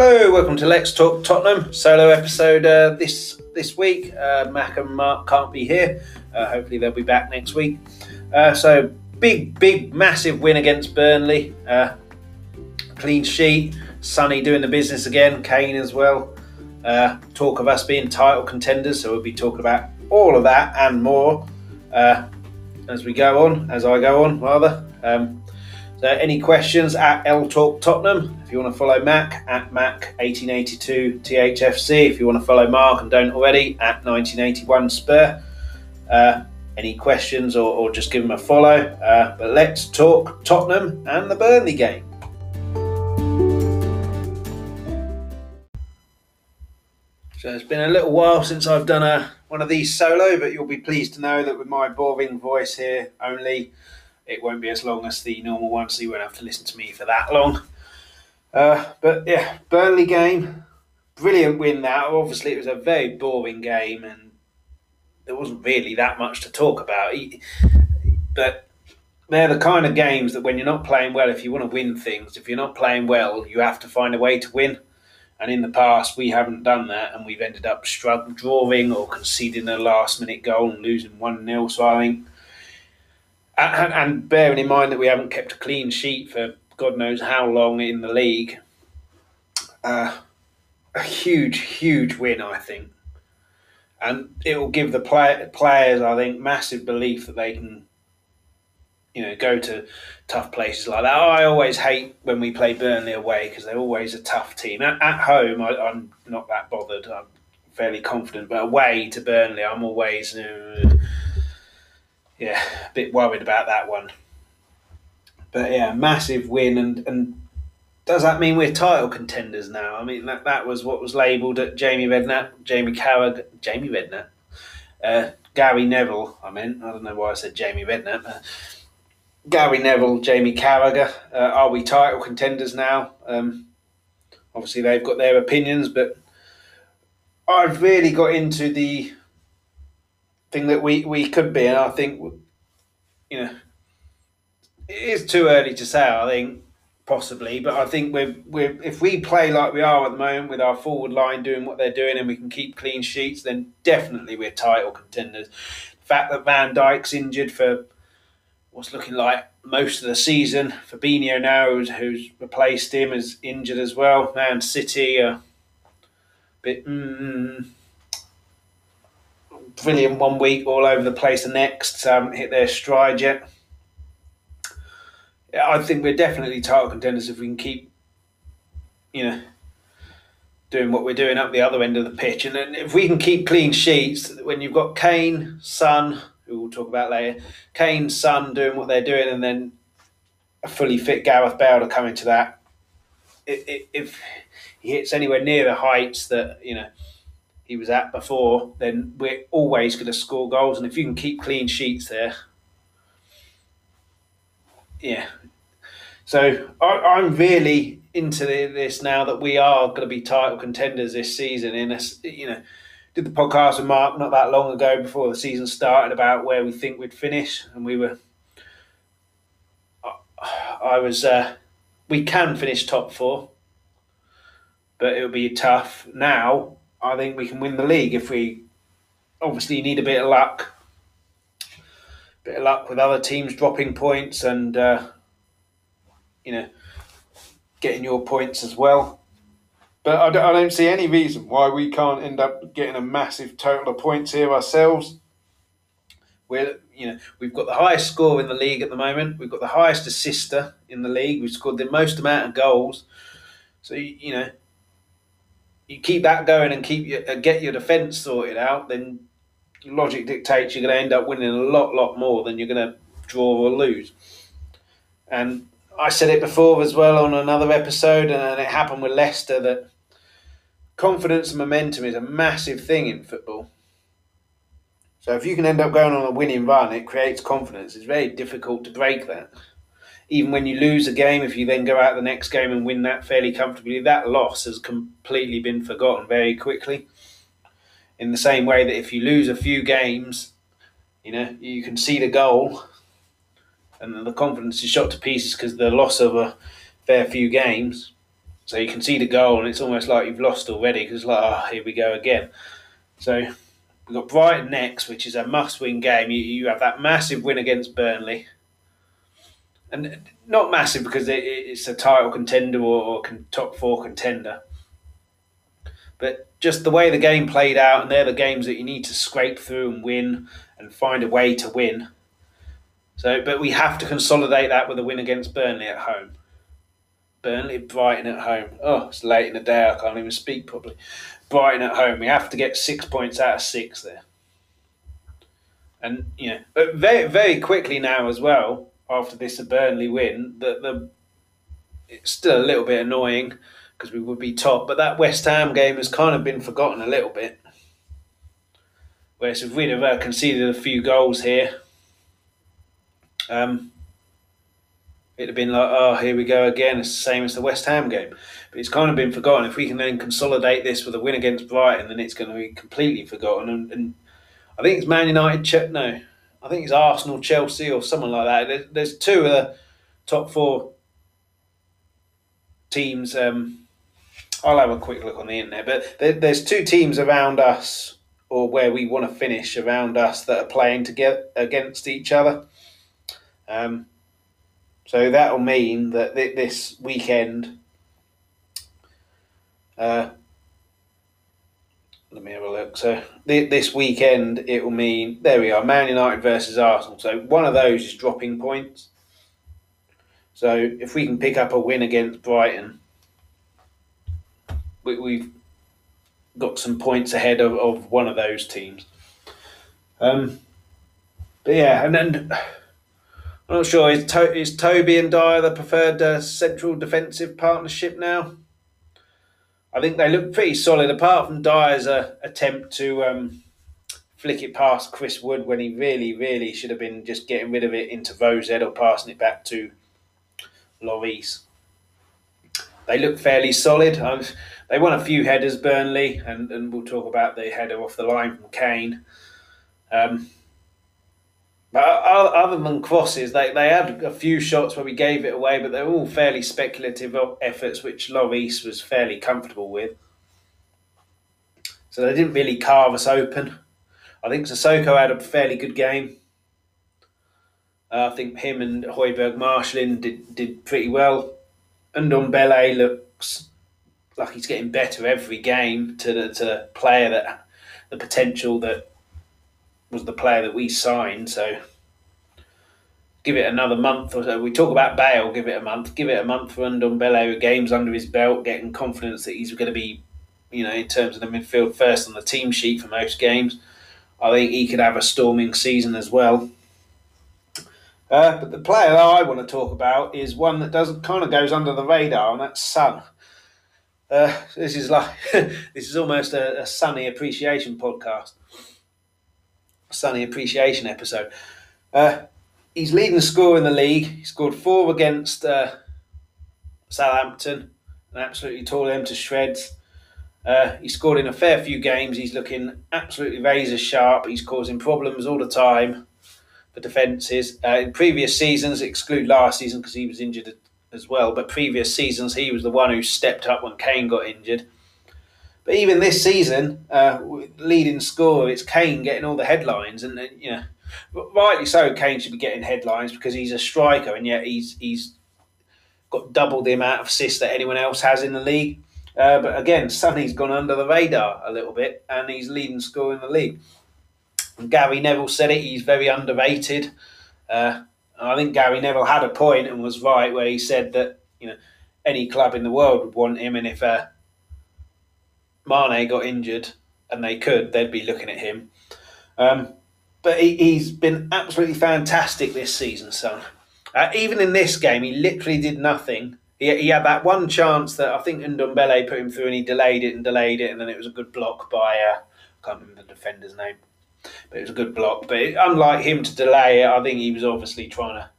Hello, welcome to Let's Talk Tottenham solo episode uh, this this week. Uh, Mac and Mark can't be here. Uh, hopefully they'll be back next week. Uh, so big, big, massive win against Burnley. Uh, clean sheet. Sonny doing the business again. Kane as well. Uh, talk of us being title contenders. So we'll be talking about all of that and more as we go on, as I go on rather. Um, so, any questions at L Talk Tottenham? If you want to follow Mac at Mac1882 THFC. If you want to follow Mark and don't already at 1981 Spur. Uh, any questions or, or, just give them a follow. Uh, but let's talk Tottenham and the Burnley game. So it's been a little while since I've done a one of these solo, but you'll be pleased to know that with my boring voice here only, it won't be as long as the normal one, so you won't have to listen to me for that long. Uh, but yeah, Burnley game, brilliant win. That obviously it was a very boring game, and there wasn't really that much to talk about. But they're the kind of games that when you're not playing well, if you want to win things, if you're not playing well, you have to find a way to win. And in the past, we haven't done that, and we've ended up struggling, drawing or conceding a last minute goal and losing 1 0. So I think and, and bearing in mind that we haven't kept a clean sheet for God knows how long in the league, uh, a huge, huge win, I think. And it will give the play, players, I think, massive belief that they can, you know, go to tough places like that. I always hate when we play Burnley away because they're always a tough team. At, at home, I, am not that bothered. I'm fairly confident, but away to Burnley, I'm always. Uh, yeah, a bit worried about that one. But yeah, massive win, and and does that mean we're title contenders now? I mean that that was what was labelled at Jamie Redknapp, Jamie Carragher, Jamie Redknapp, uh, Gary Neville. I meant I don't know why I said Jamie Redknapp. Uh, Gary Neville, Jamie Carragher. Uh, are we title contenders now? Um, obviously, they've got their opinions, but I've really got into the thing that we, we could be, and I think you know it is too early to say. I think possibly, but I think we're, we're if we play like we are at the moment with our forward line doing what they're doing, and we can keep clean sheets, then definitely we're title contenders. The fact that Van Dijk's injured for what's looking like most of the season, Fabinho now who's, who's replaced him is injured as well. Man City a bit. Mm, brilliant one week, all over the place the next. Um, hit their stride yet. Yeah, I think we're definitely title contenders if we can keep, you know, doing what we're doing up the other end of the pitch. And then if we can keep clean sheets, when you've got Kane, Son, who we'll talk about later, Kane, Son doing what they're doing, and then a fully fit Gareth Bale to come into that. If he hits anywhere near the heights that, you know, he was at before, then we're always going to score goals. And if you can keep clean sheets there, yeah. So I, am really into this now that we are going to be title contenders this season. In a, you know, did the podcast with Mark not that long ago before the season started about where we think we'd finish, and we were. I was. Uh, we can finish top four, but it'll be tough. Now I think we can win the league if we obviously need a bit of luck, bit of luck with other teams dropping points and uh, you know getting your points as well. But I don't, I don't see any reason why we can't end up getting a massive total of points here ourselves. We're you know we've got the highest score in the league at the moment. We've got the highest assister in the league. We've scored the most amount of goals. So you know you keep that going and keep your, uh, get your defence sorted out, then logic dictates you're going to end up winning a lot, lot more than you're going to draw or lose. And I said it before as well on another episode, and it happened with Leicester that confidence and momentum is a massive thing in football. So if you can end up going on a winning run, it creates confidence. It's very difficult to break that even when you lose a game, if you then go out the next game and win that fairly comfortably, that loss has completely been forgotten very quickly. In the same way that if you lose a few games, you know, you can see the goal and the confidence is shot to pieces because the loss of a fair few games. So you can see the goal, and it's almost like you've lost already because like, oh, here we go again. So we've got Brighton next, which is a must-win game. You, you have that massive win against Burnley, and not massive because it, it's a title contender or, or top four contender. But just the way the game played out, and they're the games that you need to scrape through and win and find a way to win. So, but we have to consolidate that with a win against Burnley at home. Burnley, Brighton at home. Oh, it's late in the day. I can't even speak properly. Brighton at home. We have to get six points out of six there. And you know, very very quickly now as well. After this Burnley win, that the it's still a little bit annoying because we would be top. But that West Ham game has kind of been forgotten a little bit. Whereas if we'd have uh, conceded a few goals here, um, it'd have been like, oh, here we go again. It's the same as the West Ham game. But it's kind of been forgotten. If we can then consolidate this with a win against Brighton, then it's going to be completely forgotten. And, and I think it's Man United. No, I think it's Arsenal, Chelsea, or someone like that. There's, there's two of the top four teams. Um, I'll have a quick look on the internet, but there, there's two teams around us, or where we want to finish around us, that are playing together against each other. Um, so that'll mean that th- this weekend, uh, let me have a look. So th- this weekend, it will mean there we are, Man United versus Arsenal. So one of those is dropping points. So if we can pick up a win against Brighton, we, we've got some points ahead of, of one of those teams. Um, but yeah, and then I'm not sure. Is, to- is Toby and Dier the preferred uh, central defensive partnership now? I think they look pretty solid, apart from Dier's uh, attempt to um, flick it past Chris Wood when he really, really should have been just getting rid of it into VOZ or passing it back to Lloris. They look fairly solid. Um, they won a few headers, Burnley, and, and we'll talk about the header off the line from Kane. Um, but other than crosses, they, they had a few shots where we gave it away, but they're all fairly speculative efforts, which Lloris was fairly comfortable with. So they didn't really carve us open. I think Sissoko had a fairly good game. Uh, I think him and Højbjerg Marshalling did, did pretty well. And Ndombele looks like he's getting better every game to the, to player that the potential that was the player that we signed. So give it another month or so. We talk about Bale, give it a month. Give it a month for Ndombele with games under his belt, getting confidence that he's going to be, you know, in terms of the midfield first on the team sheet for most games. I think he could have a storming season as well. Uh, but the player that I want to talk about is one that doesn't kind of goes under the radar, and that's Son. Uh, this is like this is almost a, a Sonny appreciation podcast. Sonny appreciation episode. Uh, he's leading the scorer in the league. He scored four against uh, Southampton and absolutely tore them to shreds. Uh, he scored in a fair few games. He's looking absolutely razor sharp. He's causing problems all the time for defences. Uh, in previous seasons, exclude last season because he was injured as well, but previous seasons he was the one who stepped up when Kane got injured. But even this season, uh, leading scorer, it's Kane getting all the headlines, and you know, rightly so. Kane should be getting headlines because he's a striker, and yet he's he's got double the amount of assists that anyone else has in the league. Uh, but again, Sonny's gone under the radar a little bit, and he's leading scorer in the league. And Gary Neville said it; he's very underrated. Uh, I think Gary Neville had a point and was right where he said that you know any club in the world would want him, and if uh, Mane got injured and they could, they'd be looking at him. Um, but he, has been absolutely fantastic this season, son. Uh, even in this game, he literally did nothing. He, he had that one chance that I think Ndombele put him through, and he delayed it and delayed it, and then it was a good block by uh, I can't remember the defender's name, but it was a good block. But it, unlike him to delay it, I think he was obviously trying to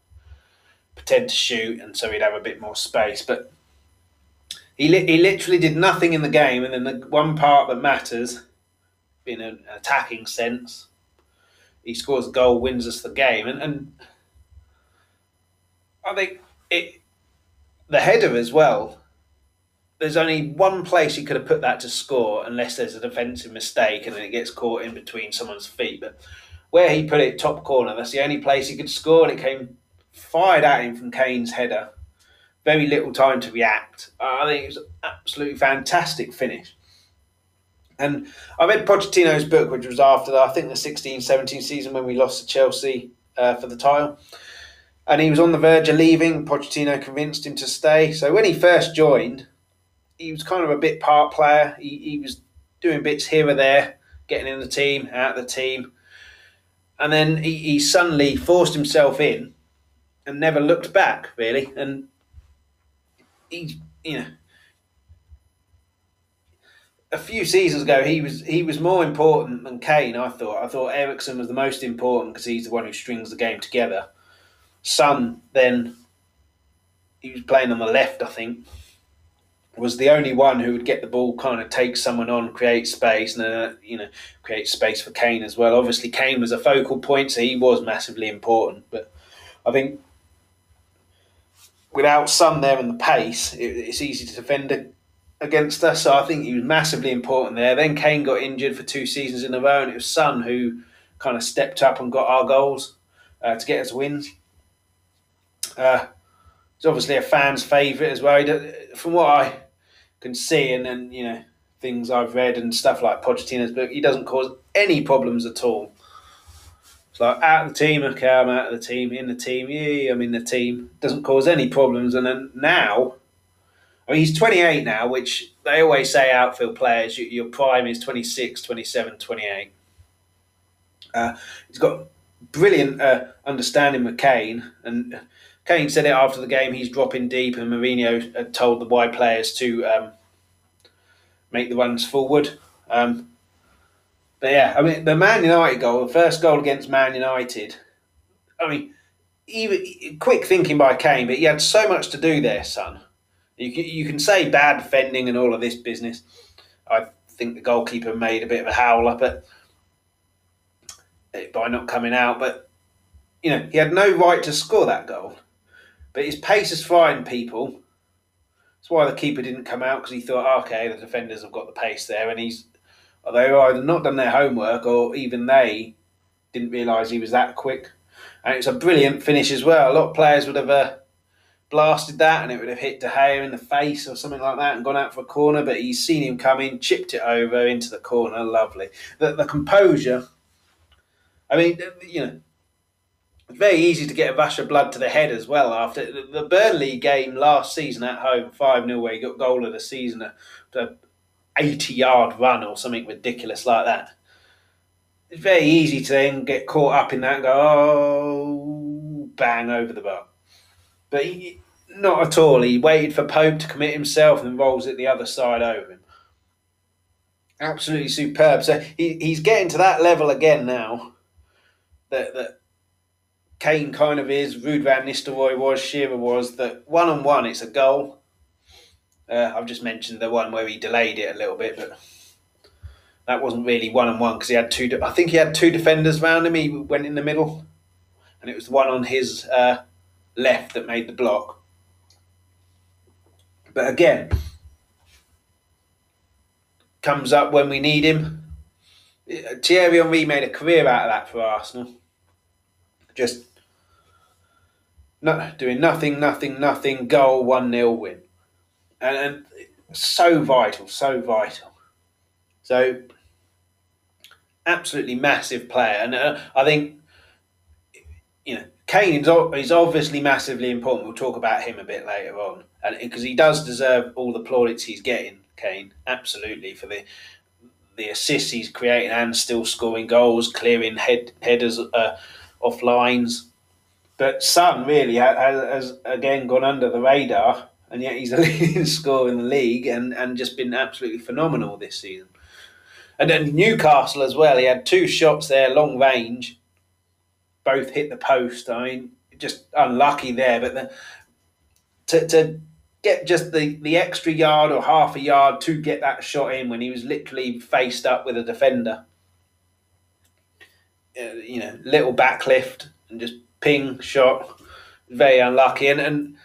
pretend to shoot, and so he'd have a bit more space. But he, li- he literally did nothing in the game, and then the one part that matters, in an attacking sense, he scores a goal, wins us the game, and, and I think it the header as well. there's only one place he could have put that to score, unless there's a defensive mistake and then it gets caught in between someone's feet. But where he put it top corner, that's the only place he could score, and it came fired at him from Kane's header. Very little time to react. I think it was an absolutely fantastic finish. And I read Pochettino's book, which was after, I think, the 16 17 season when we lost to Chelsea uh, for the title. And he was on the verge of leaving. Pochettino convinced him to stay. So when he first joined, he was kind of a bit part player. He, he was doing bits here or there, getting in the team, out of the team. And then he, he suddenly forced himself in and never looked back, really. And he, you know, a few seasons ago, he was he was more important than Kane. I thought. I thought Eriksen was the most important because he's the one who strings the game together. Son then, he was playing on the left. I think was the only one who would get the ball, kind of take someone on, create space, and uh, you know create space for Kane as well. Obviously, Kane was a focal point, so he was massively important. But I think without Son there and the pace, it, it's easy to defend against us. So I think he was massively important there. Then Kane got injured for two seasons in a row, and it was Son who kind of stepped up and got our goals uh, to get us wins. Uh, he's obviously a fan's favourite as well. From what I can see, and then you know things I've read and stuff like Pochettino's book, he doesn't cause any problems at all. Like out of the team, okay, I'm out of the team, in the team, yeah, I'm in the team. Doesn't cause any problems. And then now, I mean, he's 28 now, which they always say outfield players, your prime is 26, 27, 28. Uh, he's got brilliant uh, understanding with Kane, and Kane said it after the game. He's dropping deep, and Mourinho told the wide players to um, make the runs forward. Um, but yeah, I mean, the Man United goal, the first goal against Man United, I mean, even quick thinking by Kane, but he had so much to do there, son. You can, you can say bad defending and all of this business. I think the goalkeeper made a bit of a howler, but by not coming out. But you know, he had no right to score that goal. But his pace is frying people. That's why the keeper didn't come out because he thought, okay, the defenders have got the pace there, and he's they've either not done their homework or even they didn't realise he was that quick. And it's a brilliant finish as well. A lot of players would have uh, blasted that and it would have hit De Gea in the face or something like that and gone out for a corner, but he's seen him come in, chipped it over into the corner. Lovely. The, the composure. I mean, you know, it's very easy to get a rush of blood to the head as well after the Burnley game last season at home, 5 0, where he got goal of the season. 80 yard run or something ridiculous like that. It's very easy to then get caught up in that and go, oh, bang over the bar. But he, not at all. He waited for Pope to commit himself and rolls it the other side over him. Absolutely superb. So he, he's getting to that level again now that, that Kane kind of is, Ruud van Nistelrooy was, Shearer was, that one on one it's a goal uh, I've just mentioned the one where he delayed it a little bit, but that wasn't really one on one because he had two. De- I think he had two defenders around him. He went in the middle, and it was the one on his uh, left that made the block. But again, comes up when we need him. Thierry Henry made a career out of that for Arsenal. Just not doing nothing, nothing, nothing. Goal one 0 win and, and so vital, so vital. So absolutely massive player, and uh, I think you know Kane is, obviously massively important. We'll talk about him a bit later on, and because he does deserve all the plaudits he's getting. Kane, absolutely for the the assists he's creating and still scoring goals, clearing head headers uh, off lines. But Son really has, has again gone under the radar and yet he's the leading scorer in the league and, and just been absolutely phenomenal this season. And then Newcastle as well, he had two shots there, long range, both hit the post. I mean, just unlucky there, but the, to, to get just the, the extra yard or half a yard to get that shot in when he was literally faced up with a defender. Uh, you know, little backlift and just ping shot. Very unlucky. And, and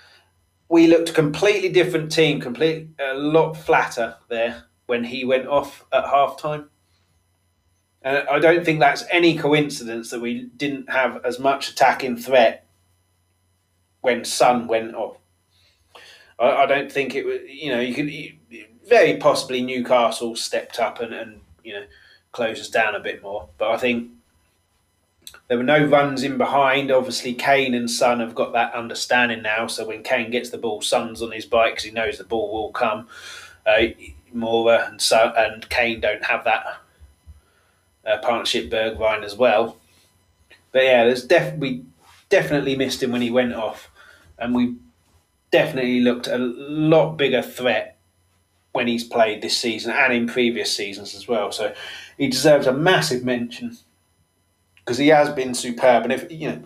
we looked a completely different team, complete a lot flatter there when he went off at half time. And I don't think that's any coincidence that we didn't have as much attacking threat when Son went off. I, I don't think it was, you know, you could very possibly Newcastle stepped up and, and you know closed us down a bit more. But I think there were no runs in behind. Obviously, Kane and Son have got that understanding now. So when Kane gets the ball, Son's on his bike because he knows the ball will come. Uh, Moura and Son and Kane don't have that uh, partnership Bergwijn as well. But yeah, there's def- we definitely missed him when he went off, and we definitely looked a lot bigger threat when he's played this season and in previous seasons as well. So he deserves a massive mention because he has been superb. And if you know,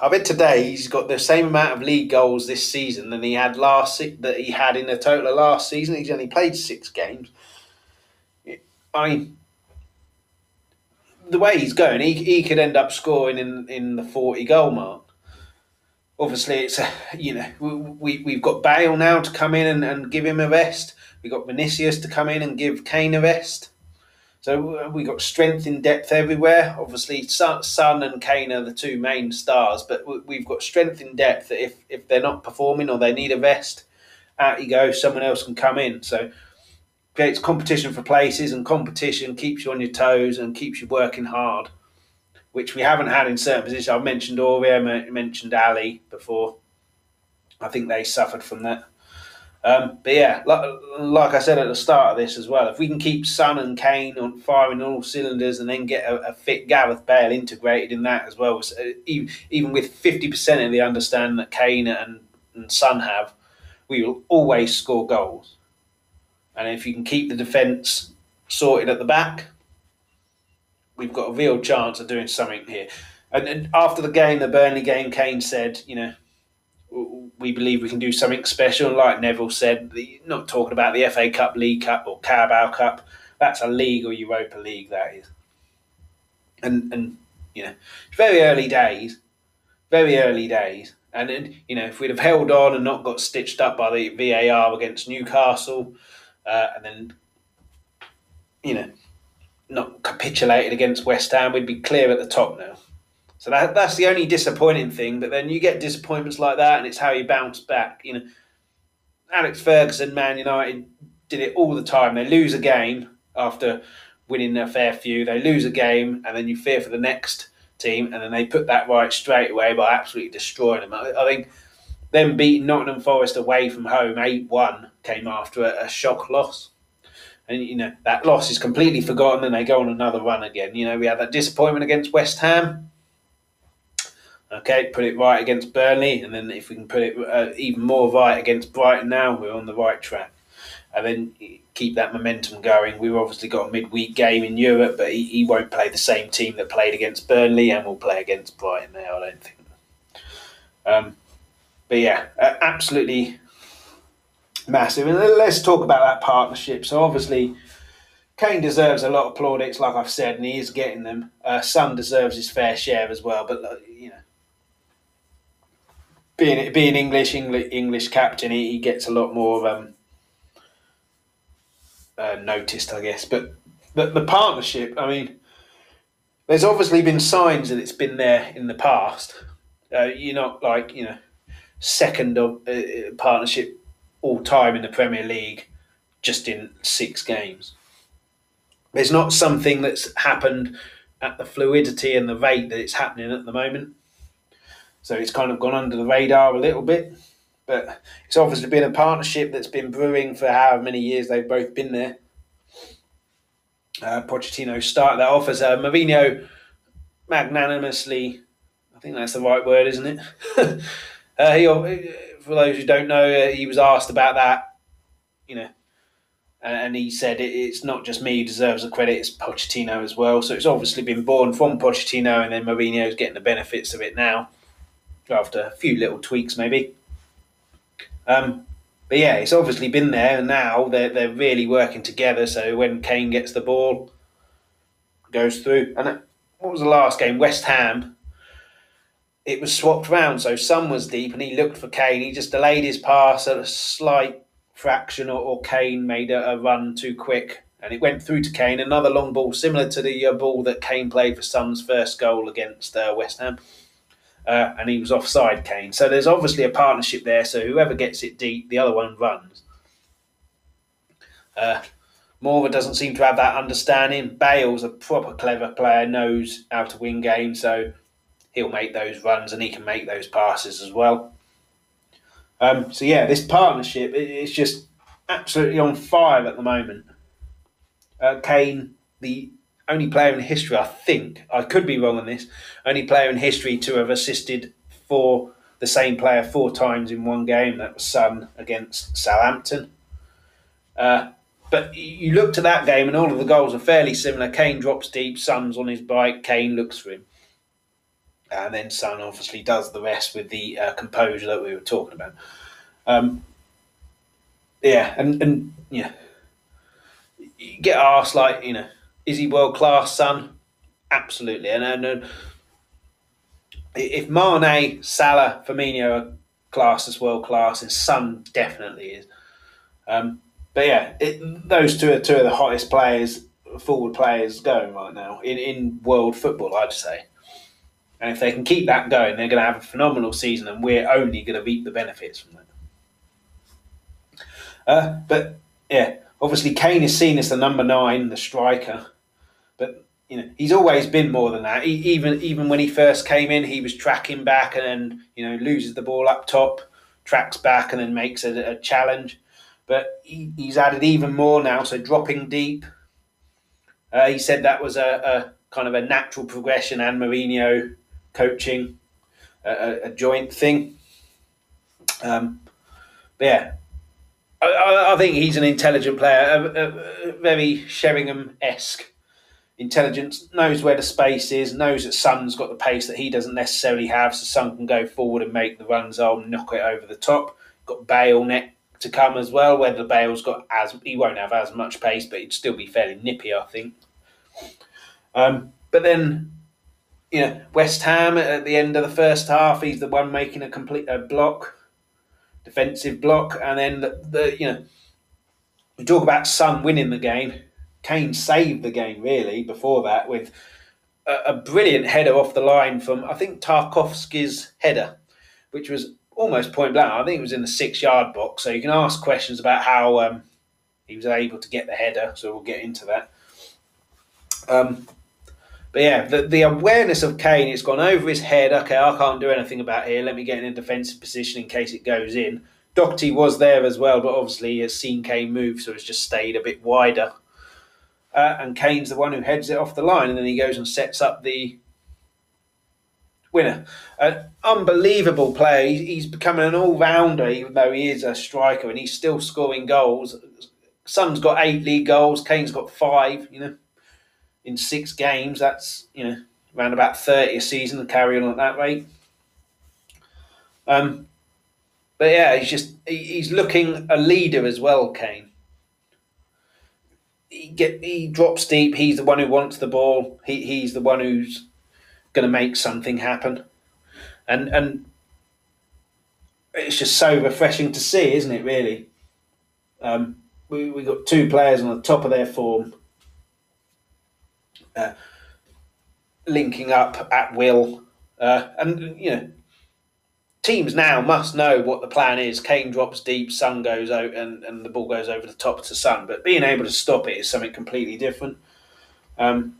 I bet today he's got the same amount of league goals this season than he had last that he had in the total of last season. He's only played six games. I mean, the way he's going, he, he could end up scoring in, in the 40 goal mark. Obviously, it's a, you know we we've got Bale now to come in and, and give him a rest. We've got Vinicius to come in and give Kane a rest. So uh, we got strength in depth everywhere. Obviously, Son and Kane are the two main stars, but we've got strength in depth that if, if they're not performing or they need a rest, out you go, someone else can come in. So creates competition for places, and competition keeps you on your toes and keeps you working hard, which we haven't had in certain positions. I've mentioned Aurier, mentioned Alli before. I think they suffered from that. Um, but yeah, like, like, I said at the start of this as well, if we can keep Son and Kane on firing all cylinders and then get a, a fit Gareth Bale integrated in that as well, so even, even with 50% of the understanding that Kane and, and Son have, we will always score goals. And if you can keep the defence sorted at the back, we've got a real chance of doing something here. And, and after the game, the Burnley game, Kane said, you know, we believe we can do something special. Like Neville said, the, not talking about the FA Cup, League Cup, or Carabao Cup. That's a league or Europa League. That is, and and you know, it's very early days, very early days. And then, you know, if we'd have held on and not got stitched up by the VAR against Newcastle, uh, and then you know not capitulated against West Ham, we'd be clear at the top now. So that that's the only disappointing thing. But then you get disappointments like that, and it's how you bounce back. You know, Alex Ferguson, Man United did it all the time. They lose a game after winning a fair few. They lose a game, and then you fear for the next team, and then they put that right straight away by absolutely destroying them. I, I think them beating Nottingham Forest away from home eight one came after a, a, shock loss. And you know that loss is completely forgotten, and they go on another run again. You know we had that disappointment against West Ham. Okay, put it right against Burnley, and then if we can put it uh, even more right against Brighton, now we're on the right track. And then keep that momentum going. We've obviously got a midweek game in Europe, but he, he won't play the same team that played against Burnley, and will play against Brighton now. I don't think. Um, but yeah, absolutely massive. And let's talk about that partnership. So obviously, Kane deserves a lot of plaudits, like I've said, and he is getting them. Uh, Son deserves his fair share as well. But you know, being being English, English, English captain, he, he gets a lot more um, uh, noticed, I guess. But the, the partnership, I mean, there's obviously been signs that it's been there in the past. Uh, you're not like you know second of uh, partnership all time in the Premier League, just in six games. There's not something that's happened at the fluidity and the rate that it's happening at the moment. So it's kind of gone under the radar a little bit. But it's obviously been a partnership that's been brewing for however many years they've both been there. Uh, Pochettino started that off as a Mourinho magnanimously, I think that's the right word, isn't it? Uh, he, for those who don't know, uh, he was asked about that, you know, and he said it's not just me who deserves the credit; it's Pochettino as well. So it's obviously been born from Pochettino, and then Mourinho's getting the benefits of it now, after a few little tweaks maybe. Um, but yeah, it's obviously been there, and now they're they're really working together. So when Kane gets the ball, goes through, and what was the last game? West Ham it was swapped round. So Son was deep and he looked for Kane. He just delayed his pass at a slight fraction, or, or Kane made a, a, run too quick. And it went through to Kane. Another long ball, similar to the uh, ball that Kane played for Son's first goal against uh, West Ham. Uh, and he was offside, Kane. So there's obviously a partnership there. So whoever gets it deep, the other one runs. Uh, Moura doesn't seem to have that understanding. Bale's a proper clever player, knows how to win games, so he'll make those runs and he can make those passes as well. Um, so yeah, this partnership is just absolutely on fire at the moment. Uh, Kane, the only player in history, I think, I could be wrong on this, only player in history to have assisted for the same player four times in one game. That was Son against Southampton. Uh, but you look to that game, and all of the goals are fairly similar. Kane drops deep, Son's on his bike, Kane looks for him. And then Son obviously does the rest with the uh, composure that we were talking about. Um, yeah, and, and yeah, you get asked, like, you know, is he world class, Son? Absolutely. And, and, and if Mane, Salah, Firmino are class as world class, and Son definitely is. Um, but yeah, it, those two are two of the hottest players, forward players going right now in, in world football, I'd say. And if they can keep that going, they're going to have a phenomenal season, and we're only going to reap the benefits from that. Uh, but yeah, obviously Kane is seen as the number nine, the striker, you know he's always been more than that. He, even even when he first came in, he was tracking back and then you know loses the ball up top, tracks back and then makes a, a challenge but he, he's added even more now. So dropping deep, uh, he said that was a, a, kind of a natural progression and Mourinho coaching a, a joint thing. Um, but yeah, I, I, think he's an intelligent player, a, very Sheringham esque intelligence, knows where the space is, knows that Son's got the pace that he doesn't necessarily have, so Son can go forward and make the runs on, knock it over the top. Got Bale net to come as well. Whether Bale's got as he won't have as much pace, but he'd still be fairly nippy, I think. Um, but then, you know, West Ham at the end of the first half, he's the one making a complete a block, defensive block, and then the, the you know, we talk about Son winning the game. Kane saved the game really before that with a, a brilliant header off the line from I think Tarkowski's header, which was almost point blank. I think it was in the six yard box. So you can ask questions about how um, he was able to get the header. So we'll get into that. Um, but yeah, the, the awareness of Kane, it's gone over his head. Okay, I can't do anything about here. Let me get in a defensive position in case it goes in. Doherty was there as well, but obviously has seen Kane move, so it's just stayed a bit wider. Uh, and Kane's the one who heads it off the line, and then he goes and sets up the winner. An unbelievable player. He's becoming an all rounder, even though he is a striker, and he's still scoring goals. Son's got eight league goals. Kane's got five. You know, in six games, that's you know around about thirty a season. Carrying on at that rate. Um, but yeah, he's just he's looking a leader as well, Kane. He get he drops deep. He's the one who wants the ball. He he's the one who's going to make something happen. And and it's just so refreshing to see, isn't it? Really, um, we we got two players on the top of their form, uh, linking up at will, uh, and you know. Teams now must know what the plan is. Kane drops deep, Son goes out, and, and the ball goes over the top to Son. But being able to stop it is something completely different. Um,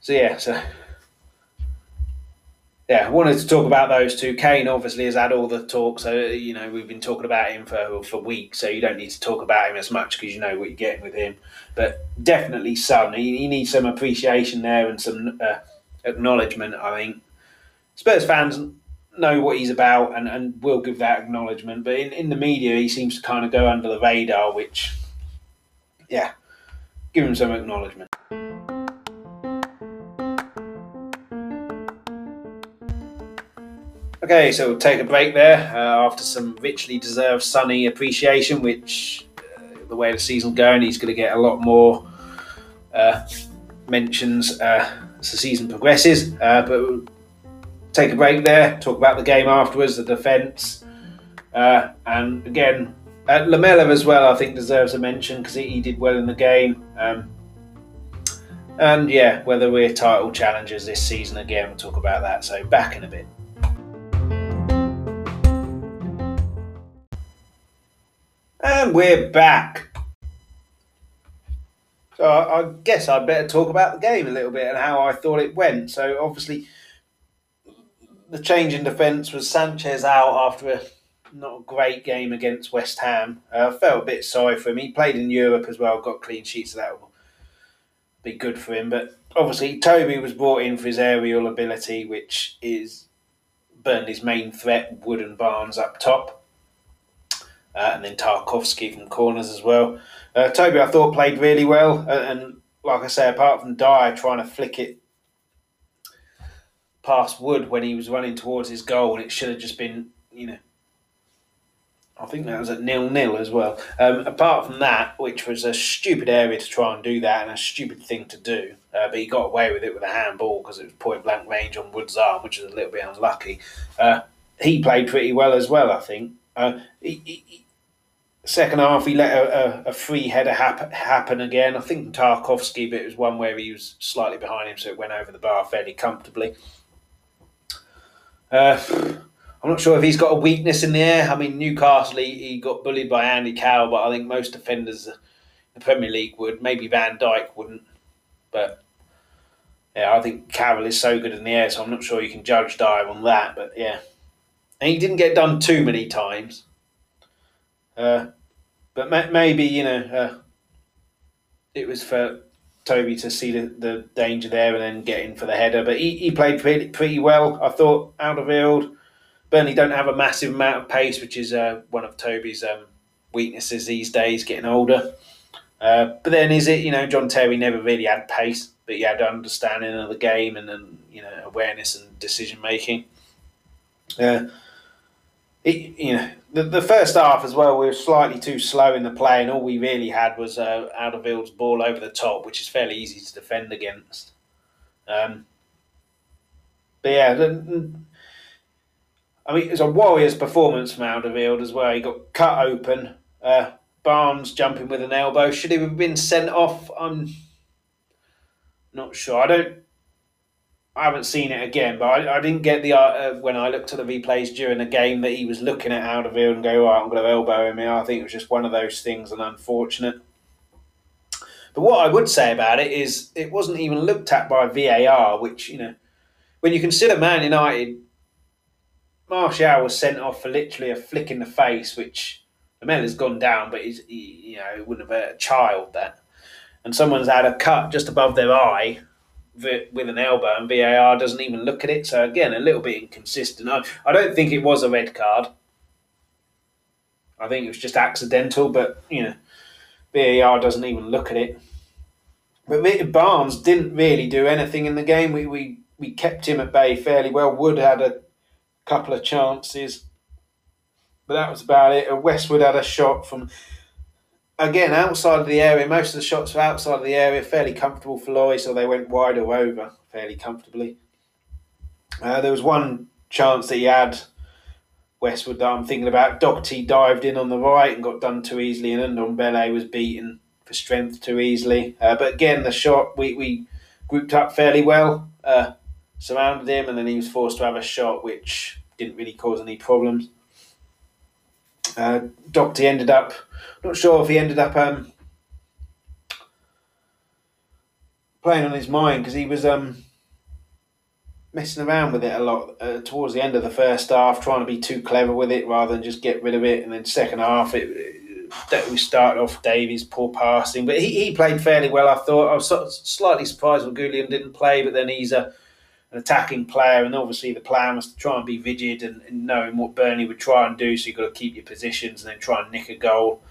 so yeah, so yeah, I wanted to talk about those two. Kane obviously has had all the talk, so you know we've been talking about him for for weeks. So you don't need to talk about him as much because you know what you're getting with him. But definitely, Son, he, he needs some appreciation there and some uh, acknowledgement. I think Spurs fans know what he's about and, and will give that acknowledgement. But in, in the media, he seems to kind of go under the radar, which, yeah, give him some acknowledgement. Okay, so we'll take a break there uh, after some richly deserved Sonny appreciation, which uh, the way the season's going, he's going to get a lot more uh, mentions uh, as the season progresses. Uh, but take a break there, talk about the game afterwards, the defence, uh, and again, uh, Lamela as well. I think deserves a mention because he, he, did well in the game. Um, and yeah, whether we're title challengers this season again, we'll talk about that. So back in a bit. And we're back. So I, I guess I'd better talk about the game a little bit and how I thought it went. So obviously, the change in defence was Sanchez out after a not a great game against West Ham. I uh, felt a bit sorry for him. He played in Europe as well, got clean sheets, so that will be good for him. But obviously, Toby was brought in for his aerial ability, which is Burnley's main threat, Wood and Barnes up top. Uh, and then Tarkowski from corners as well. Uh, Toby, I thought, played really well. Uh, and like I say, apart from Dier trying to flick it past Wood when he was running towards his goal, and it should have just been, you know, I think that was at nil nil as well. Um, apart from that, which was a stupid area to try and do that and a stupid thing to do, uh, but he got away with it with a handball because it was point blank range on Wood's arm, which is a little bit unlucky. Uh, he played pretty well as well, I think. Uh, he, he, second half, he let a, a, a free header hap- happen again. I think Tarkowski, but it was one where he was slightly behind him, so it went over the bar fairly comfortably. Uh, I'm not sure if he's got a weakness in the air. I mean, Newcastle, he, he got bullied by Andy Carroll, but I think most defenders in the Premier League would. Maybe Van Dijk wouldn't. But yeah, I think Carroll is so good in the air, so I'm not sure you can judge Dier on that. But yeah. And he didn't get done too many times. Uh, but maybe, you know, uh, it was for Toby to see the, the danger there and then get in for the header. But he, he played pretty, pretty well, I thought, out of Alderweireld. Burnley don't have a massive amount of pace, which is uh, one of Toby's um, weaknesses these days, getting older. Uh, but then is it, you know, John Terry never really had pace, but he had understanding of the game and, then you know, awareness and decision making. Uh, it, you know, the, the first half as well, we were slightly too slow in the play, and all we really had was uh, ball over the top, which is fairly easy to defend against. Um, but yeah, the, I mean, it was a Warriors performance from Alderweireld as well. He got cut open. Uh, Barnes jumping with an elbow. Should he have been sent off? I'm not sure. I don't. I haven't seen it again, but I, I didn't get the uh, when I looked at the replays during the game that he was looking at out of Alderweireld and go, right, I'm going to elbow him I think it was just one of those things and unfortunate. But what I would say about it is it wasn't even looked at by VAR, which, you know, when you consider Man United Martial was sent off for literally a flick in the face, which Lamela's gone down, but he's he, you know wouldn't have hurt a child that. And someone's had a cut just above their eye with an elbow, and VAR doesn't even look at it. So again, a little bit inconsistent. I, I don't think it was a red card. I think it was just accidental, but you know, VAR doesn't even look at it. But Barnes didn't really do anything in the game. We we we kept him at bay fairly well. Wood had a couple of chances, but that was about it. Westwood had a shot from again outside of the area. Most of the shots were outside of the area, fairly comfortable for Lloris, so they went wide or over fairly comfortably. Uh, there was one chance that he had. Westwood that I'm thinking about. Doherty dived in on the right and got done too easily, and Ndombele was beaten for strength too easily. Uh, but again, the shot we, we grouped up fairly well. Uh, surrounded him, and then he was forced to have a shot, which didn't really cause any problems. Uh, Doherty ended up, not sure if he ended up um, playing on his mind because he was um, messing around with it a lot uh, towards the end of the first half, trying to be too clever with it rather than just get rid of it. And then second half, it, it we started off Davies poor passing, but he, he played fairly well. I thought I was slightly surprised when Reguilón didn't play, but then he's a an attacking player, and obviously the plan was to try and be rigid and, and knowing what Burnley would try and do. So you've got to keep your positions and then try and nick a goal,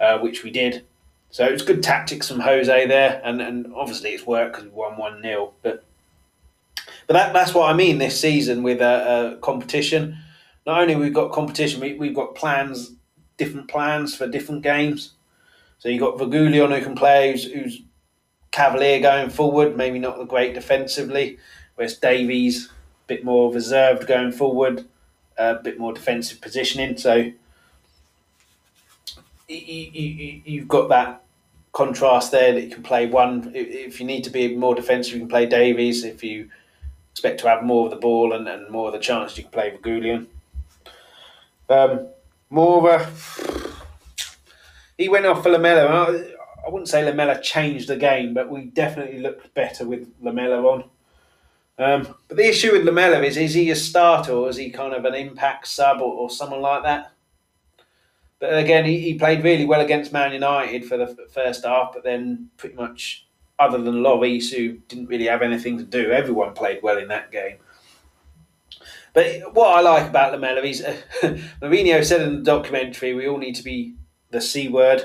uh, which we did. So it was good tactics from Jose there, and, and obviously it's worked because we won one 0 But but that, that's what I mean this season with a, competition. Not only we've got competition, we, we've got plans, different plans for different games. So you've got Reguilón who can play, who's, who's cavalier going forward, maybe not the great defensively. Whereas Davies a bit more reserved going forward, a bit more defensive positioning. So you, you've got that contrast there that you can play one. If you need to be more defensive, you can play Davies. If you expect to have more of the ball and, and more of the chance, you can play Reguilón. Um, more of a. He went off for Lamela. I, I wouldn't say Lamela changed the game, but we definitely looked better with Lamela on. Um, but the issue with Lamela is is he a starter or is he kind of an impact sub or, or someone like that? But again, he, he played really well against Man United for the first half, but then pretty much, other than Lloris, who didn't really have anything to do, everyone played well in that game. But what I like about Lamela is uh, Mourinho said in the documentary, we all need to be the C word,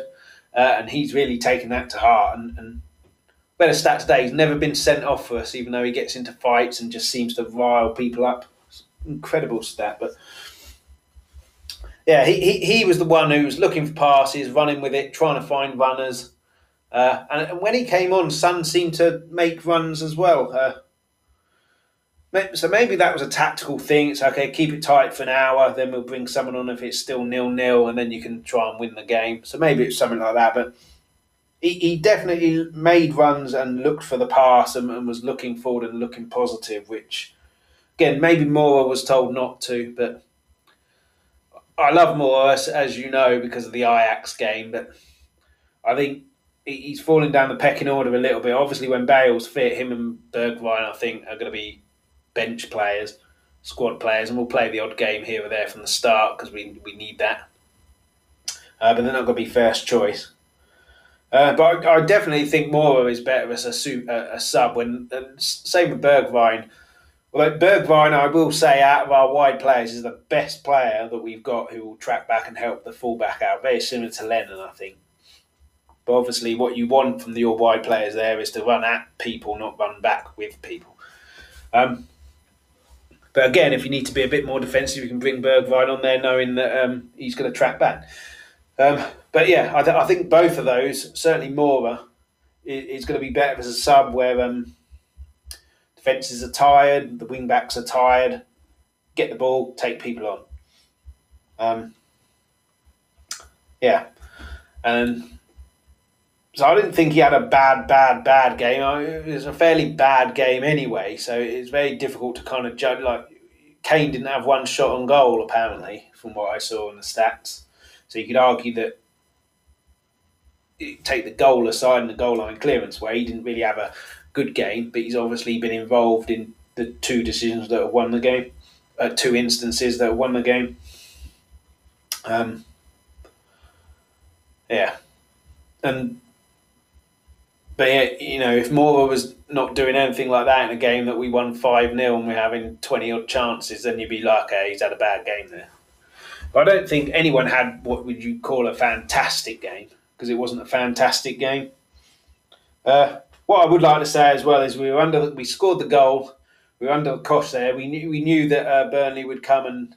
uh, and he's really taken that to heart. And, and better stat today, he's never been sent off for us, even though he gets into fights and just seems to rile people up. Incredible stat, but yeah, he, he, he was the one who was looking for passes, running with it, trying to find runners. Uh, and, and, when he came on, Son seemed to make runs as well. Uh, so maybe that was a tactical thing. It's okay, keep it tight for an hour, then we'll bring someone on if it's still nil nil, and then you can try and win the game. So maybe it's something like that. But he, he definitely made runs and looked for the pass and, and was looking forward and looking positive, which again maybe Moura was told not to, but I love Moura, as, as you know, because of the Ajax game, but I think he's falling down the pecking order a little bit. Obviously, when Bale's fit, him and Bergwijn, I think, are going to be bench players, squad players, and we'll play the odd game here or there from the start because we, we need that. Uh, but they're not going to be first choice. Uh, but I, I, definitely think Moura is better as a, a, a sub. When same with Bergwijn. Well, Bergwijn, I will say, out of our wide players, is the best player that we've got who will track back and help the fullback out. Very similar to Lennon, I think. But obviously, what you want from your wide players there is to run at people, not run back with people. Um, but again, if you need to be a bit more defensive, you can bring Bergwijn on there, knowing that um, he's going to track back. Um, but yeah, I, th- I, think both of those, certainly Moura, is, going to be better as a sub where um, defences are tired, the wing backs are tired. Get the ball, take people on. Um, yeah, and so I didn't think he had a bad, bad, bad game. It was a fairly bad game anyway, so it's very difficult to kind of judge. Like Kane didn't have one shot on goal apparently, from what I saw in the stats. So you could argue that take the goal aside and the goal line clearance, where he didn't really have a good game, but he's obviously been involved in the two decisions that have won the game, uh, two instances that have won the game. Um, yeah, and but yeah, you know, if Moura was not doing anything like that in a game that we won five 0 and we're having twenty odd chances, then you'd be like, okay, he's had a bad game there. But I don't think anyone had what would you call a fantastic game because it wasn't a fantastic game. Uh, what I would like to say as well is we were under, we scored the goal, we were under the cosh there. We knew we knew that uh, Burnley would come and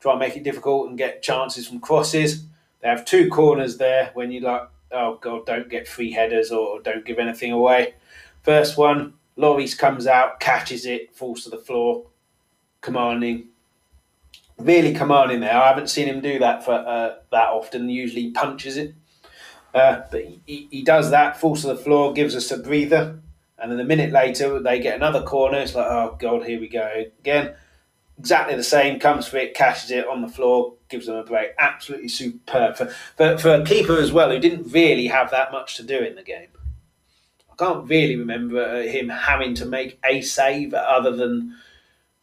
try and make it difficult and get chances from crosses. They have two corners there. When you like, oh god, don't get free headers or don't give anything away. First one, Lloris comes out, catches it, falls to the floor, commanding, really commanding there. I haven't seen him do that for uh, that often. Usually punches it. Uh, but he, he does that, falls to the floor, gives us a breather, and then a minute later they get another corner. It's like, oh god, here we go again. Exactly the same, comes for it, catches it on the floor, gives them a break. Absolutely superb for, for, for a keeper as well who didn't really have that much to do in the game. I can't really remember uh, him having to make a save other than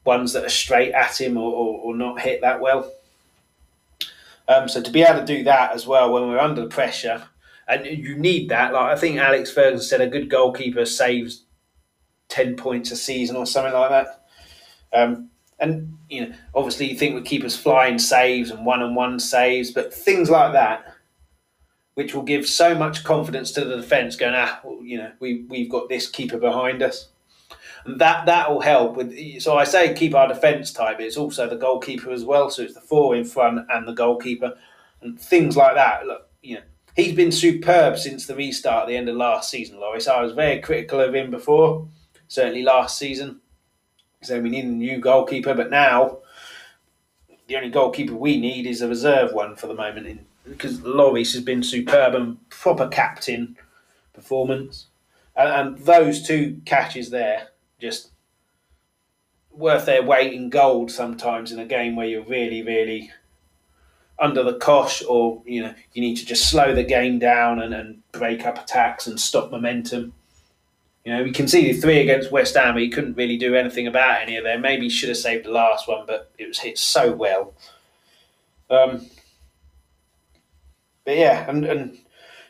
ones that are straight at him or, or, or not hit that well. Um, so to be able to do that as well when we're under pressure and you need that. Like I think Alex Ferguson said, a good goalkeeper saves ten points a season or something like that. Um, and you know, obviously, you think with keepers flying saves and one-on-one saves, but things like that, which will give so much confidence to the defence, going, ah, well, you know, we we've got this keeper behind us. That that will help with. So I say keep our defence tight, but it's also the goalkeeper as well. So it's the four in front and the goalkeeper, and things like that. Look, you know, he's been superb since the restart at the end of last season, Lloris. I was very critical of him before, certainly last season. So we need a new goalkeeper, but now the only goalkeeper we need is a reserve one for the moment. In, because Lloris has been superb and proper captain performance, and, and those two catches there just worth their weight in gold sometimes in a game where you're really, really under the cosh or you know you need to just slow the game down and, and break up attacks and stop momentum. You know, we conceded three against West Ham. He couldn't really do anything about any of them. Maybe he should have saved the last one, but it was hit so well. Um, but yeah, and, and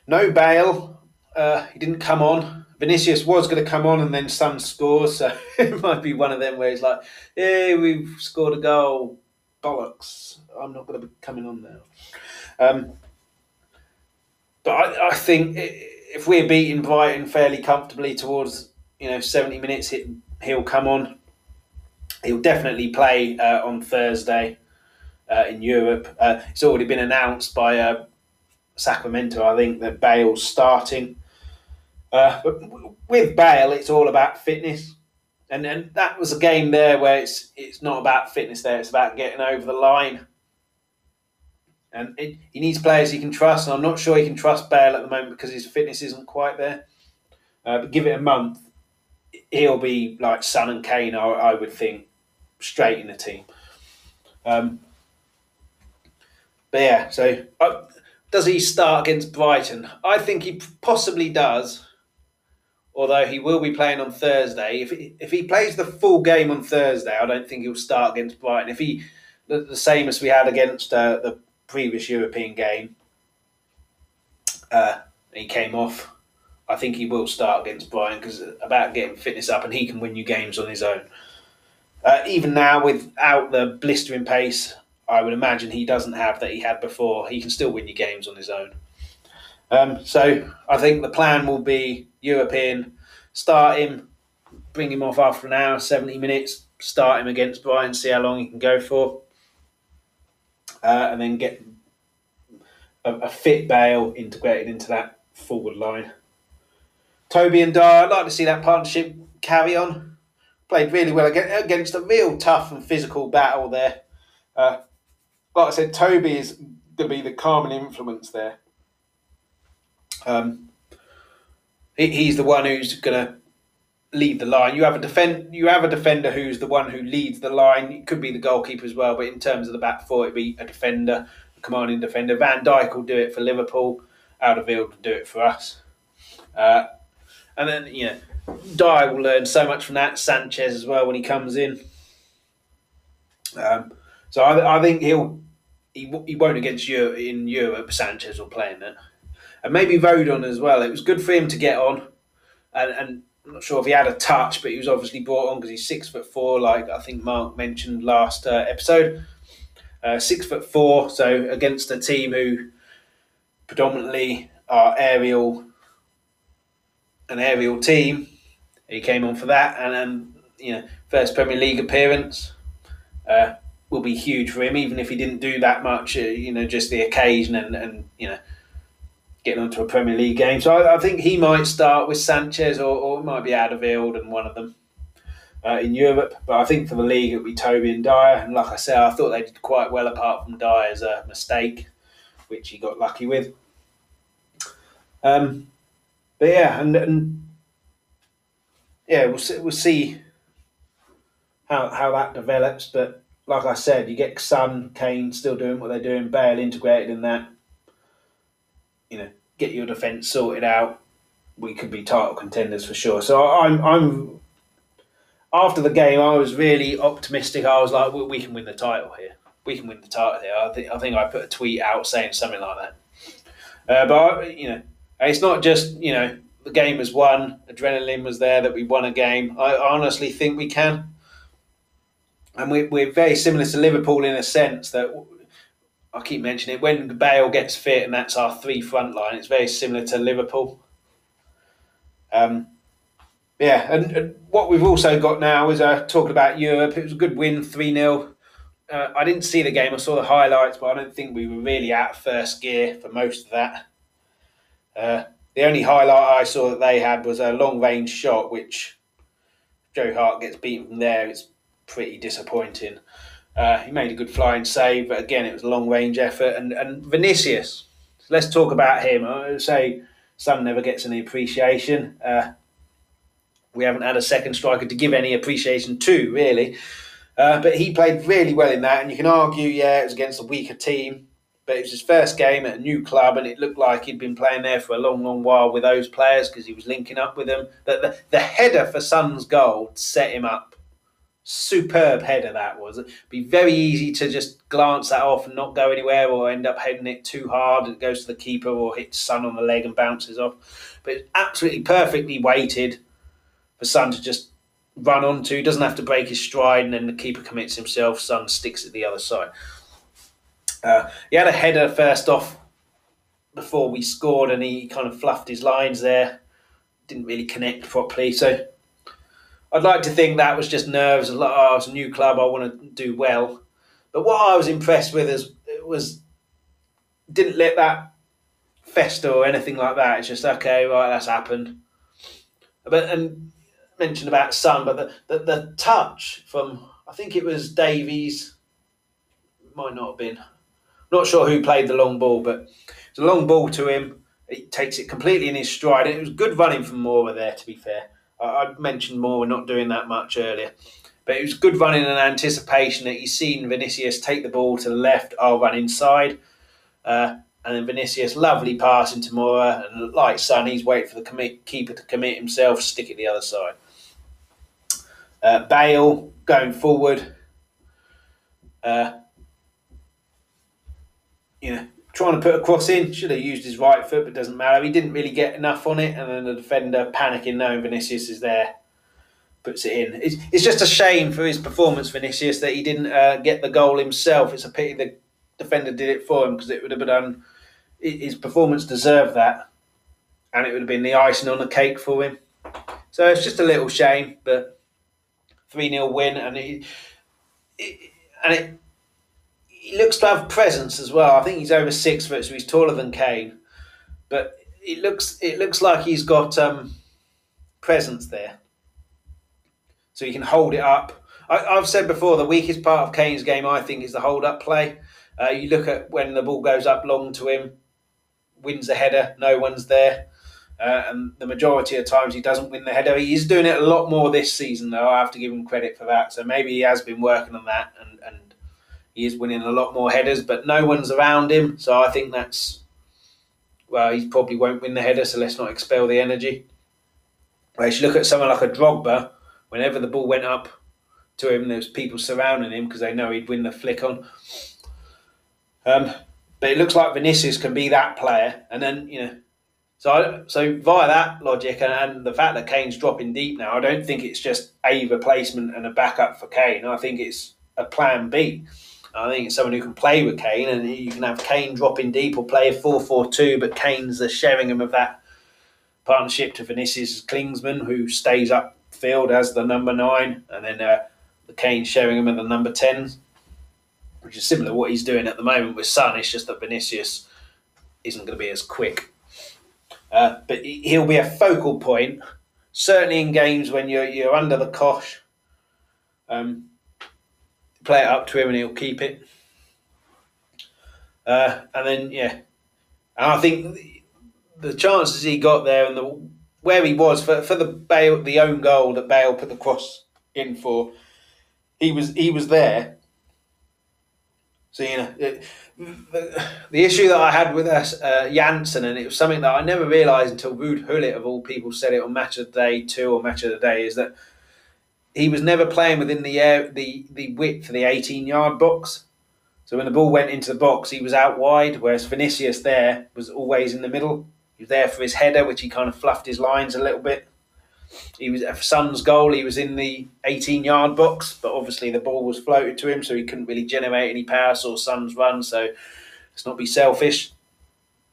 no Bale. Uh, he didn't come on. Vinicius was going to come on and then Son scores, so it might be one of them where he's like, "Hey, we've scored a goal. Bollocks! I'm not going to be coming on now." Um, but I, I think if we're beating Brighton fairly comfortably towards you know seventy minutes, he'll come on. He'll definitely play uh, on Thursday uh, in Europe. Uh, it's already been announced by uh, Sacramento, I think, that Bale's starting. Uh, but with Bale, it's all about fitness. And, then that was a game there where it's it's not about fitness there, it's about getting over the line. And it, he needs players he can trust, and I'm not sure he can trust Bale at the moment because his fitness isn't quite there. Uh, but give it a month, he'll be like Son and Kane, I, I would think, straight in the team. Um, but yeah, so uh, does he start against Brighton? I think he possibly does although he will be playing on Thursday. If he, if he plays the full game on Thursday, I don't think he'll start against Brighton. If he the, same as we had against uh, the previous European game, uh, he came off. I think he will start against Brighton because about getting fitness up, and he can win you games on his own. Uh, even now, without the blistering pace, I would imagine he doesn't have that he had before. He can still win you games on his own. Um, so I think the plan will be European, start him, bring him off after an hour, 70 minutes, start him against Brighton, see how long he can go for, uh, and then get a, a, fit Bale integrated into that forward line. Toby and Dier, I'd like to see that partnership carry on. Played really well against a real tough and physical battle there. Uh, like I said, Toby is going to be the calming influence there. Um, he's the one who's going to lead the line. You have a defend, you have a defender who's the one who leads the line. It could be the goalkeeper as well, but in terms of the back four, it'd be a defender, a commanding defender. Van Dijk will do it for Liverpool. Alderweireld will do it for us. Uh, and then you know, Dier will learn so much from that. Sanchez as well when he comes in. Um, so I, I think he'll he, he won't against you in Europe. Sanchez will play in that and maybe Rodon as well. It was good for him to get on, and, and I'm not sure if he had a touch, but he was obviously brought on because he's six foot four, like I think Mark mentioned last uh, episode. Uh, six foot four, so against a team who predominantly are aerial, an aerial team, he came on for that, and then you know first Premier League appearance. Uh, will be huge for him, even if he didn't do that much. Uh, you know, just the occasion and, and you know getting onto a Premier League game. So I, I think he might start with Sanchez or, or it might be Alderweireld and one of them uh, in Europe. But I think for the league it'll be Toby and Dier. And like I said, I thought they did quite well apart from Dier's a mistake, which he got lucky with. Um, but yeah, and, and yeah, we'll see, we'll see how how that develops. But like I said, you get Son, Kane still doing what they're doing, Bale integrated in that you know, get your defence sorted out, we could be title contenders for sure. So I'm, I'm. After the game, I was really optimistic. I was like, we can win the title here. We can win the title here. I think. I think I put a tweet out saying something like that. Uh, but you know, it's not just you know the game was won, adrenaline was there that we won a game. I honestly think we can. And we, we're very similar to Liverpool in a sense that I keep mentioning it when Bale gets fit, and that's our three front line. It's very similar to Liverpool. Um, yeah, and, and, what we've also got now is uh, talking about Europe. It was a good win, three 0 uh, I didn't see the game. I saw the highlights, but I don't think we were really of first gear for most of that. Uh, the only highlight I saw that they had was a long range shot, which Joe Hart gets beaten from there. It's pretty disappointing. Uh, he made a good flying save, but again, it was a long range effort. And, and Vinicius, let's talk about him. I would say Son never gets any appreciation. Uh, we haven't had a second striker to give any appreciation to, really. Uh, but he played really well in that, and you can argue, yeah, it was against a weaker team, but it was his first game at a new club, and it looked like he'd been playing there for a long, long while with those players because he was linking up with them. The, the, the header for Son's goal set him up superb header that was. It'd be very easy to just glance that off and not go anywhere or end up heading it too hard. It goes to the keeper or hits Son on the leg and bounces off. But it's absolutely perfectly weighted for Son to just run onto. He doesn't have to break his stride and then the keeper commits himself. Son sticks at the other side. Uh, he had a header first off before we scored and he kind of fluffed his lines there. Didn't really connect properly. So I'd like to think that was just nerves. Like, oh, it's a new club. I want to do well. But what I was impressed with is was didn't let that fester or anything like that. It's just okay, right? That's happened. But and mentioned about Son, but the, the, the touch from I think it was Davies. Might not have been. Not sure who played the long ball, but it's a long ball to him. He takes it completely in his stride. It was good running from Moura there, to be fair. I mentioned more, we're not doing that much earlier. But it was good running and anticipation that you've seen Vinicius take the ball to the left, I'll run inside. Uh, and then Vinicius, lovely pass into Moura. And like Son, he's waiting for the commit, keeper to commit himself, stick it the other side. Uh, Bale going forward. Uh, you know, trying to put a cross in. Should have used his right foot, but doesn't matter. He didn't really get enough on it, and then the defender panicking, knowing Vinicius is there, puts it in. It's, it's just a shame for his performance, Vinicius, that he didn't uh, get the goal himself. It's a pity the defender did it for him because it would have been done. His performance deserved that, and it would have been the icing on the cake for him. So it's just a little shame, but three 0 win, and it, it and it he looks to have presence as well. I think he's over six foot, so he's taller than Kane. But it looks it looks like he's got um, presence there, so he can hold it up. I, have said before the weakest part of Kane's game, I think, is the hold up play. Uh, you look at when the ball goes up long to him, wins the header, no one's there. Uh, and the majority of times he doesn't win the header. He's doing it a lot more this season, though. I have to give him credit for that. So maybe he has been working on that and he is winning a lot more headers, but no one's around him. So I think that's well, he probably won't win the header. So let's not expel the energy. Whereas you look at someone like a Drogba, whenever the ball went up to him, there's people surrounding him because they know he'd win the flick on. Um, but it looks like Vinicius can be that player, and then you know. So, so via that logic and, and the fact that Kane's dropping deep now, I don't think it's just a replacement and a backup for Kane. I think it's a plan B. I think it's someone who can play with Kane, and you can have Kane dropping deep or play a 4 4 2, but Kane's the Sheringham of that partnership to Vinicius Klinsmann, who stays up field as the number nine, and then uh, the Kane Sheringham of the number 10, which is similar to what he's doing at the moment with Son. It's just that Vinicius isn't going to be as quick. Uh, but he'll be a focal point, certainly in games when you're, you're under the cosh. Um, play it up to him and he'll keep it. Uh, and then yeah, and I think the chances he got there and the where he was for, for the Bale the own goal that Bale put the cross in for, he was he was there. So you know it, the, the, issue that I had with us uh, Janssen, and it was something that I never realised until Ruud Gullit of all people said it on Match of the Day two or Match of the Day, is that he was never playing within the air, the the width for the 18 yard box. So when the ball went into the box, he was out wide, whereas Vinicius there was always in the middle. He was there for his header, which he kind of fluffed his lines a little bit. He was for Son's goal. He was in the 18 yard box, but obviously the ball was floated to him, so he couldn't really generate any pass or Son's run. So let's not be selfish.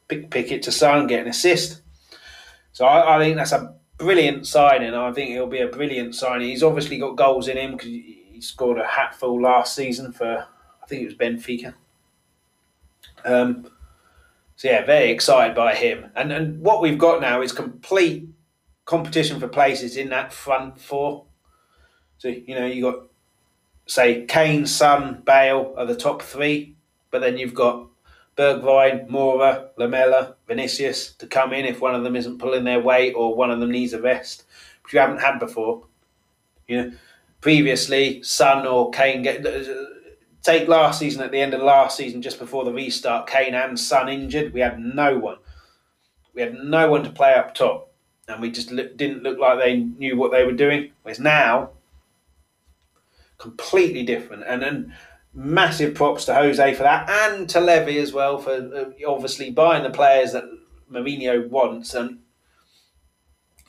Pick, pick it to Son, get an assist. So I, I think that's a brilliant signing. I think he'll be a brilliant signing. He's obviously got goals in him because he scored a hatful last season for I think it was Benfica. Um, so yeah, very excited by him. And and what we've got now is complete competition for places in that front four. So you know you got say Kane, Son, Bale are the top three, but then you've got Bergwijn, Moura, Lamela, Vinicius to come in if one of them isn't pulling their weight or one of them needs a rest, which you haven't had before. You know, previously, Son or Kane get take last season at the end of last season, just before the restart, Kane and Son injured. We had no one. We had no one to play up top, and we just look, didn't look like they knew what they were doing. Whereas now, completely different, and then massive props to Jose for that, and to Levy as well for uh, obviously buying the players that Mourinho wants. And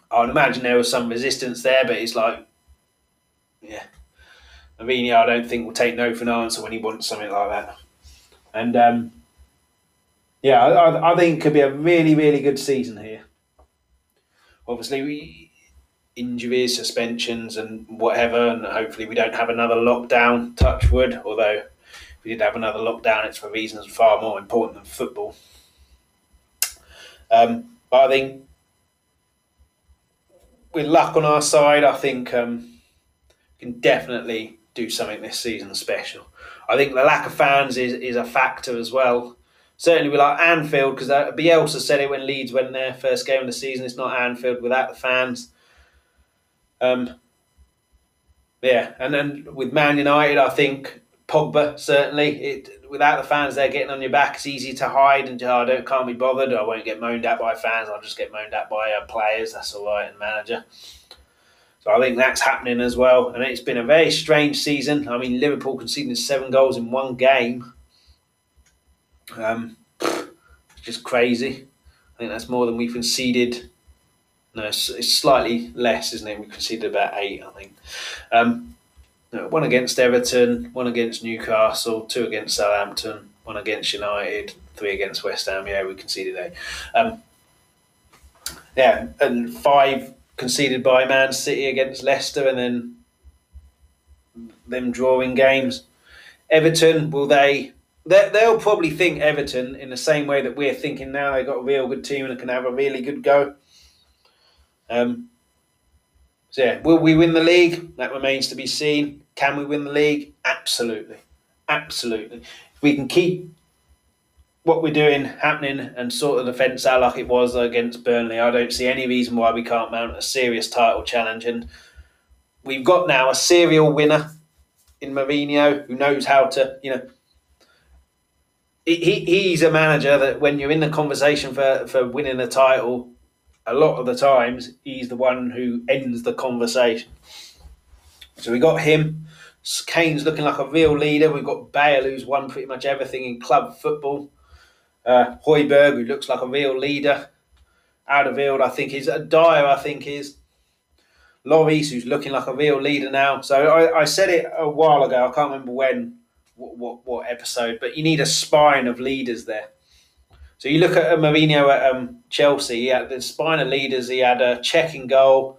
I would imagine there was some resistance there, but it's like, yeah, Mourinho, I don't think will take no for an answer when he wants something like that. And um, yeah, I, I, think it could be a really, really good season here. Obviously, we, injuries, suspensions, and whatever, and hopefully we don't have another lockdown. Touch wood. Although if we did have another lockdown, it's for reasons far more important than football. Um, but I think with luck on our side, I think um, we can definitely do something this season special. I think the lack of fans is, is a factor as well. Certainly, we like Anfield because uh, Bielsa said it when Leeds went there first game of the season. It's not Anfield without the fans. Um, yeah, and then with Man United, I think Pogba certainly. It without the fans there getting on your back, it's easy to hide and oh, I don't can't be bothered. I won't get moaned at by fans. I'll just get moaned at by uh, players. That's all right, and manager. So I think that's happening as well. And it's been a very strange season. I mean, Liverpool conceding seven goals in one game. Um, just crazy. I think that's more than we've conceded. No, it's, it's slightly less, isn't it? We conceded about eight, I think. Um, one against Everton, one against Newcastle, two against Southampton, one against United, three against West Ham. Yeah, we conceded eight. Um, yeah, and five conceded by Man City against Leicester, and then them drawing games. Everton, will they? They'll probably think Everton in the same way that we're thinking now. They've got a real good team and can have a really good go. Um, so yeah, will we win the league? That remains to be seen. Can we win the league? Absolutely, absolutely. If we can keep what we're doing happening and sort of the fence out like it was against Burnley, I don't see any reason why we can't mount a serious title challenge. And we've got now a serial winner in Mourinho who knows how to, you know, he, he's a manager that when you're in the conversation for, for winning a title, a lot of the times he's the one who ends the conversation. So we got him. Kane's looking like a real leader. We've got Bale, who's won pretty much everything in club football. Uh, Højbjerg, who looks like a real leader. Alderweireld, I think is. Uh, Dier, I think is. Lloris, who's looking like a real leader now. So I, I said it a while ago. I can't remember when, what, what, what episode, but you need a spine of leaders there. So you look at uh, Mourinho at um, Chelsea. He had the spine of leaders. He had a Cech in goal.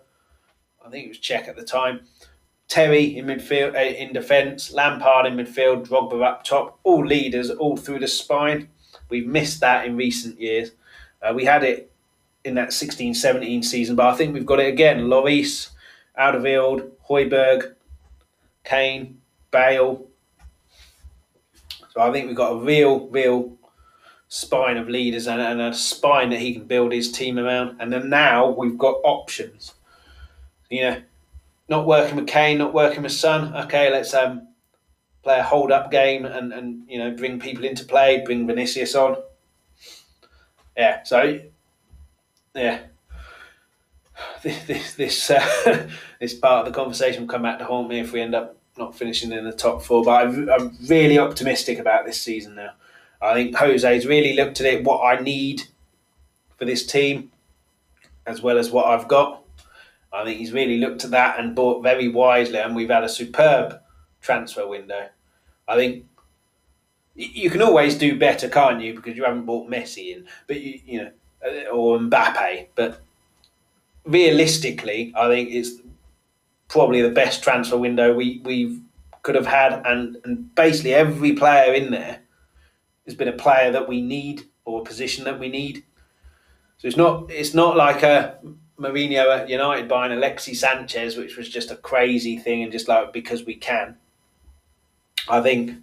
I think it was Cech at the time. Terry in midfield, uh, in defence. Lampard in midfield. Drogba up top. All leaders, all through the spine. We've missed that in recent years. Uh, we had it in that 16-17 season, but I think we've got it again. Lloris, Alderweireld, Højbjerg, Kane, Bale. So I think we've got a real, real spine of leaders and, and a spine that he can build his team around. And then now we've got options. You know, not working with Kane, not working with Son. Okay, let's um, play a hold up game and, and you know bring people into play, bring Vinicius on. Yeah, so yeah, this this this, uh, this part of the conversation will come back to haunt me if we end up not finishing in the top four. But I'm, I'm really optimistic about this season now. I think Jose's really looked at it, what I need for this team, as well as what I've got. I think he's really looked at that and bought very wisely, and we've had a superb transfer window. I think you can always do better, can't you? Because you haven't bought Messi in, but you, you know, uh, or Mbappe. But realistically, I think it's probably the best transfer window we we could have had, and and basically every player in there has been a player that we need or a position that we need. So it's not it's not like a Mourinho at United buying Alexis Sanchez, which was just a crazy thing and just like because we can. I think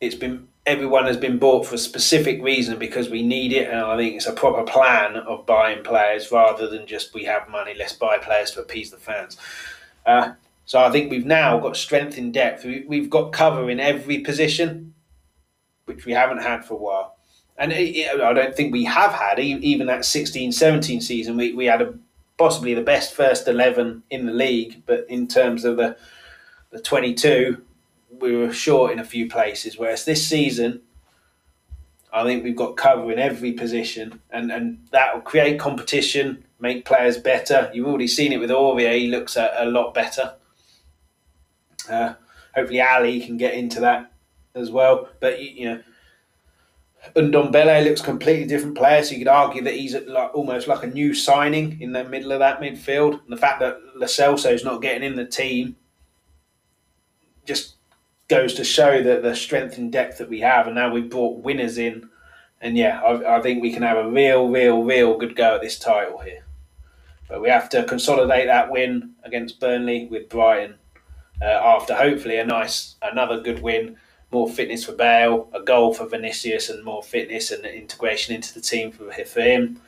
it's been everyone has been bought for a specific reason because we need it, and I think it's a proper plan of buying players rather than just we have money, let's buy players to appease the fans. Uh, so I think we've now got strength in depth. We've got cover in every position, which we haven't had for a while. And it, I don't think we have had, even that 16 17 season, we, we had a, possibly the best first 11 in the league, but in terms of the, the 22, we were short in a few places. Whereas this season, I think we've got cover in every position, and, and that will create competition, make players better. You've already seen it with Aurier; he looks a, a lot better. Uh, hopefully, Alli can get into that as well. But you know, Ndombele looks completely different player, so you could argue that he's like almost like a new signing in the middle of that midfield. And the fact that Lo Celso is not getting in the team just goes to show that the strength and depth that we have, and now we've brought winners in, and yeah, I, I, think we can have a real, real, real good go at this title here. But we have to consolidate that win against Burnley with Brighton uh, after hopefully a nice another good win, more fitness for Bale, a goal for Vinicius, and more fitness and integration into the team for, him.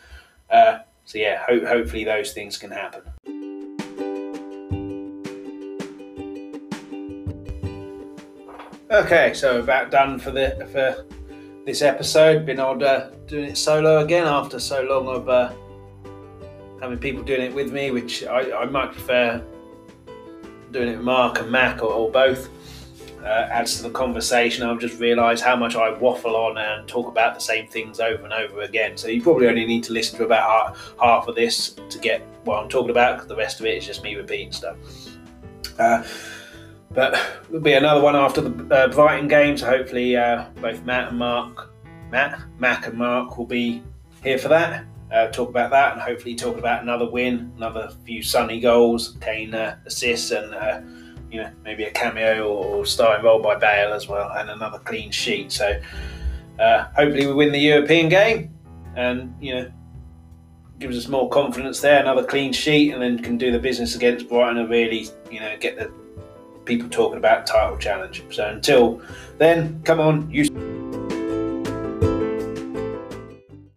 Uh, so yeah, ho- hopefully those things can happen. Okay, so about done for the for this episode. Been on uh, doing it solo again after so long of uh, having people doing it with me, which I, I might prefer doing it with Mark and Mac or, or both. Uh, adds to the conversation. I've just realised how much I waffle on and talk about the same things over and over again. So you probably only need to listen to about half, of this to get what I'm talking about, because the rest of it is just me repeating stuff. Uh, but there'll be another one after the uh, Brighton game, so hopefully uh, both Matt and Mark, Matt, Mac and Mark will be here for that. Uh, talk about that and hopefully talk about another win, another few Sonny goals, Kane uh, assists, and uh, you know maybe a cameo or starting role by Bale as well, and another clean sheet. So uh, hopefully we win the European game, and you know gives us more confidence there. Another clean sheet, and then can do the business against Brighton and really you know get the people talking about title challenge. So until then, come on, you.